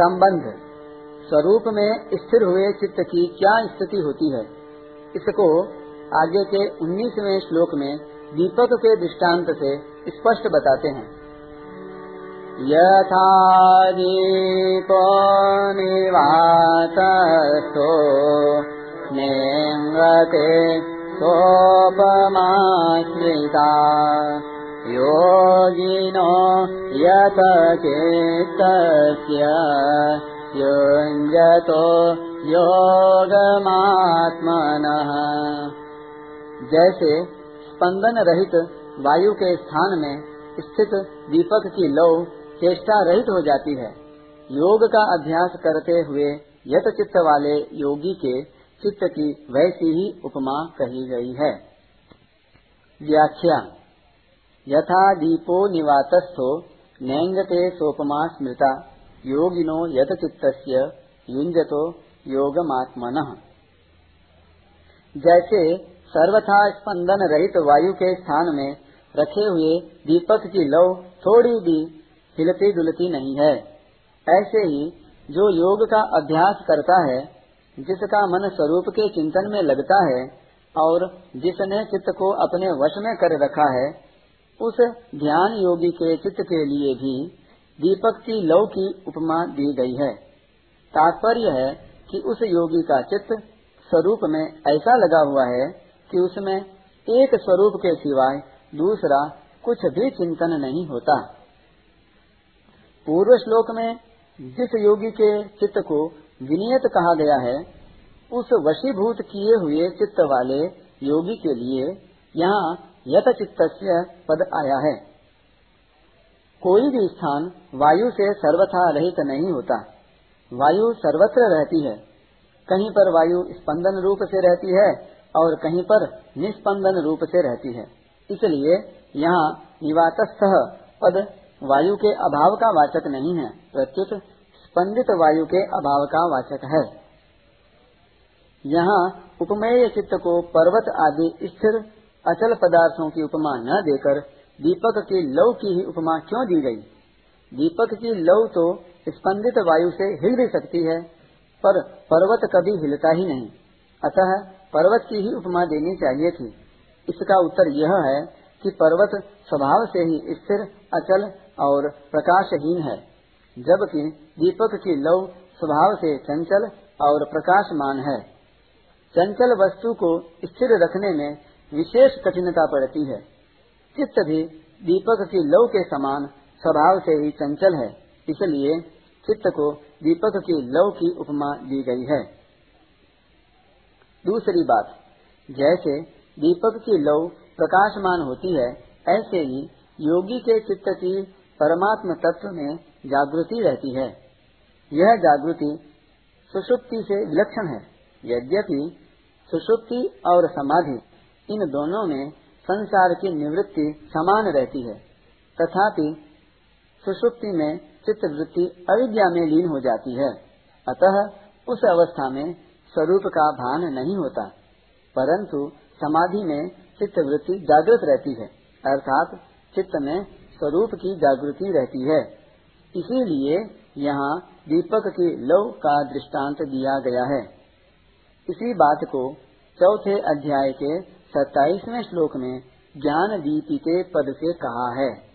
संबंध स्वरूप में स्थिर हुए चित्त की क्या स्थिति होती है? इसको आगे के उन्नीसवें श्लोक में दीपक के दृष्टांत से स्पष्ट बताते हैं। यथा दीपो निवातस्थो नेङ्गते सोपमाश्रिता। योगिनो यत चेत्तस्य युञ्जतो योगमात्मनः। जैसे स्पंदन रहित वायु के स्थान में स्थित दीपक की लौ चेष्टा रहित हो जाती है। योग का अभ्यास करते हुए यत चित्त वाले योगी के चित्त की वैसी ही उपमा कही गई है। व्याख्या। यथा दीपो निवातस्थो नैंगते सोपमा स्मृता। योगिनो यत चित्तस्य युंजतो योगमात्मन। जैसे सर्वथा स्पंदन रहित वायु के स्थान में रखे हुए दीपक की लव थोड़ी भी हिलती डुलती नहीं है। ऐसे ही जो योग का अभ्यास करता है, जिसका मन स्वरूप के चिंतन में लगता है, और जिसने चित्त को अपने वश में कर रखा है उस ध्यान योगी के चित्त के लिए भी दीपक की लौ की उपमा दी गई है। तात्पर्य है कि उस योगी का चित्त स्वरूप में ऐसा लगा हुआ है कि उसमें एक स्वरूप के सिवाय दूसरा कुछ भी चिंतन नहीं होता। पूर्व श्लोक में जिस योगी के चित्त को विनियत कहा गया है, उस वशीभूत किए हुए चित्त वाले योगी के लिए यहाँ यथ चित्त पद आया है। कोई भी स्थान वायु से सर्वथा रहित नहीं होता। वायु सर्वत्र रहती है। कहीं पर वायु स्पंदन रूप से रहती है और कहीं पर निस्पंदन रूप से रहती है। इसलिए यहाँ निवातस्थ पद वायु के अभाव का वाचक नहीं है। प्रत्युत स्पंदित वायु के अभाव का वाचक है। यहाँ उपमेय चित्त को पर्वत आदि स्थिर अचल पदार्थों की उपमा न देकर दीपक की लव की ही उपमा क्यों दी गई? दीपक की लव तो स्पंदित वायु से हिल भी सकती है, पर पर्वत कभी हिलता ही नहीं। अतः पर्वत की ही उपमा देनी चाहिए थी। इसका उत्तर यह है कि पर्वत स्वभाव से ही स्थिर, अचल और प्रकाशहीन है, जबकि दीपक की लव स्वभाव से चंचल और प्रकाशमान है। चंचल वस्तु को स्थिर रखने में विशेष कठिनता पड़ती है। चित्त भी दीपक की लव के समान स्वभाव से ही चंचल है, इसलिए चित्त को दीपक की लव की उपमा दी गई है। दूसरी बात, जैसे दीपक की लव प्रकाशमान होती है, ऐसे ही योगी के चित्त की परमात्म तत्व में जागृति रहती है। यह जागृति सुषुप्ति से विलक्षण है। यद्यपि सुषुप्ति और समाधि इन दोनों में संसार की निवृत्ति समान रहती है। तथापि सुषुप्ति में चित्त वृत्ति अविद्या में लीन हो जाती है। अतः उस अवस्था में स्वरूप का भान नहीं होता, परंतु समाधि में चित्त वृत्ति जागृत रहती है, अर्थात चित्त में स्वरूप की जागृति रहती है। इसीलिए यहाँ दीपक की लव का दृष्टांत दिया गया है। इसी बात को चौथे अध्याय के सत्ताईसवें श्लोक में ज्ञान के पद से कहा है।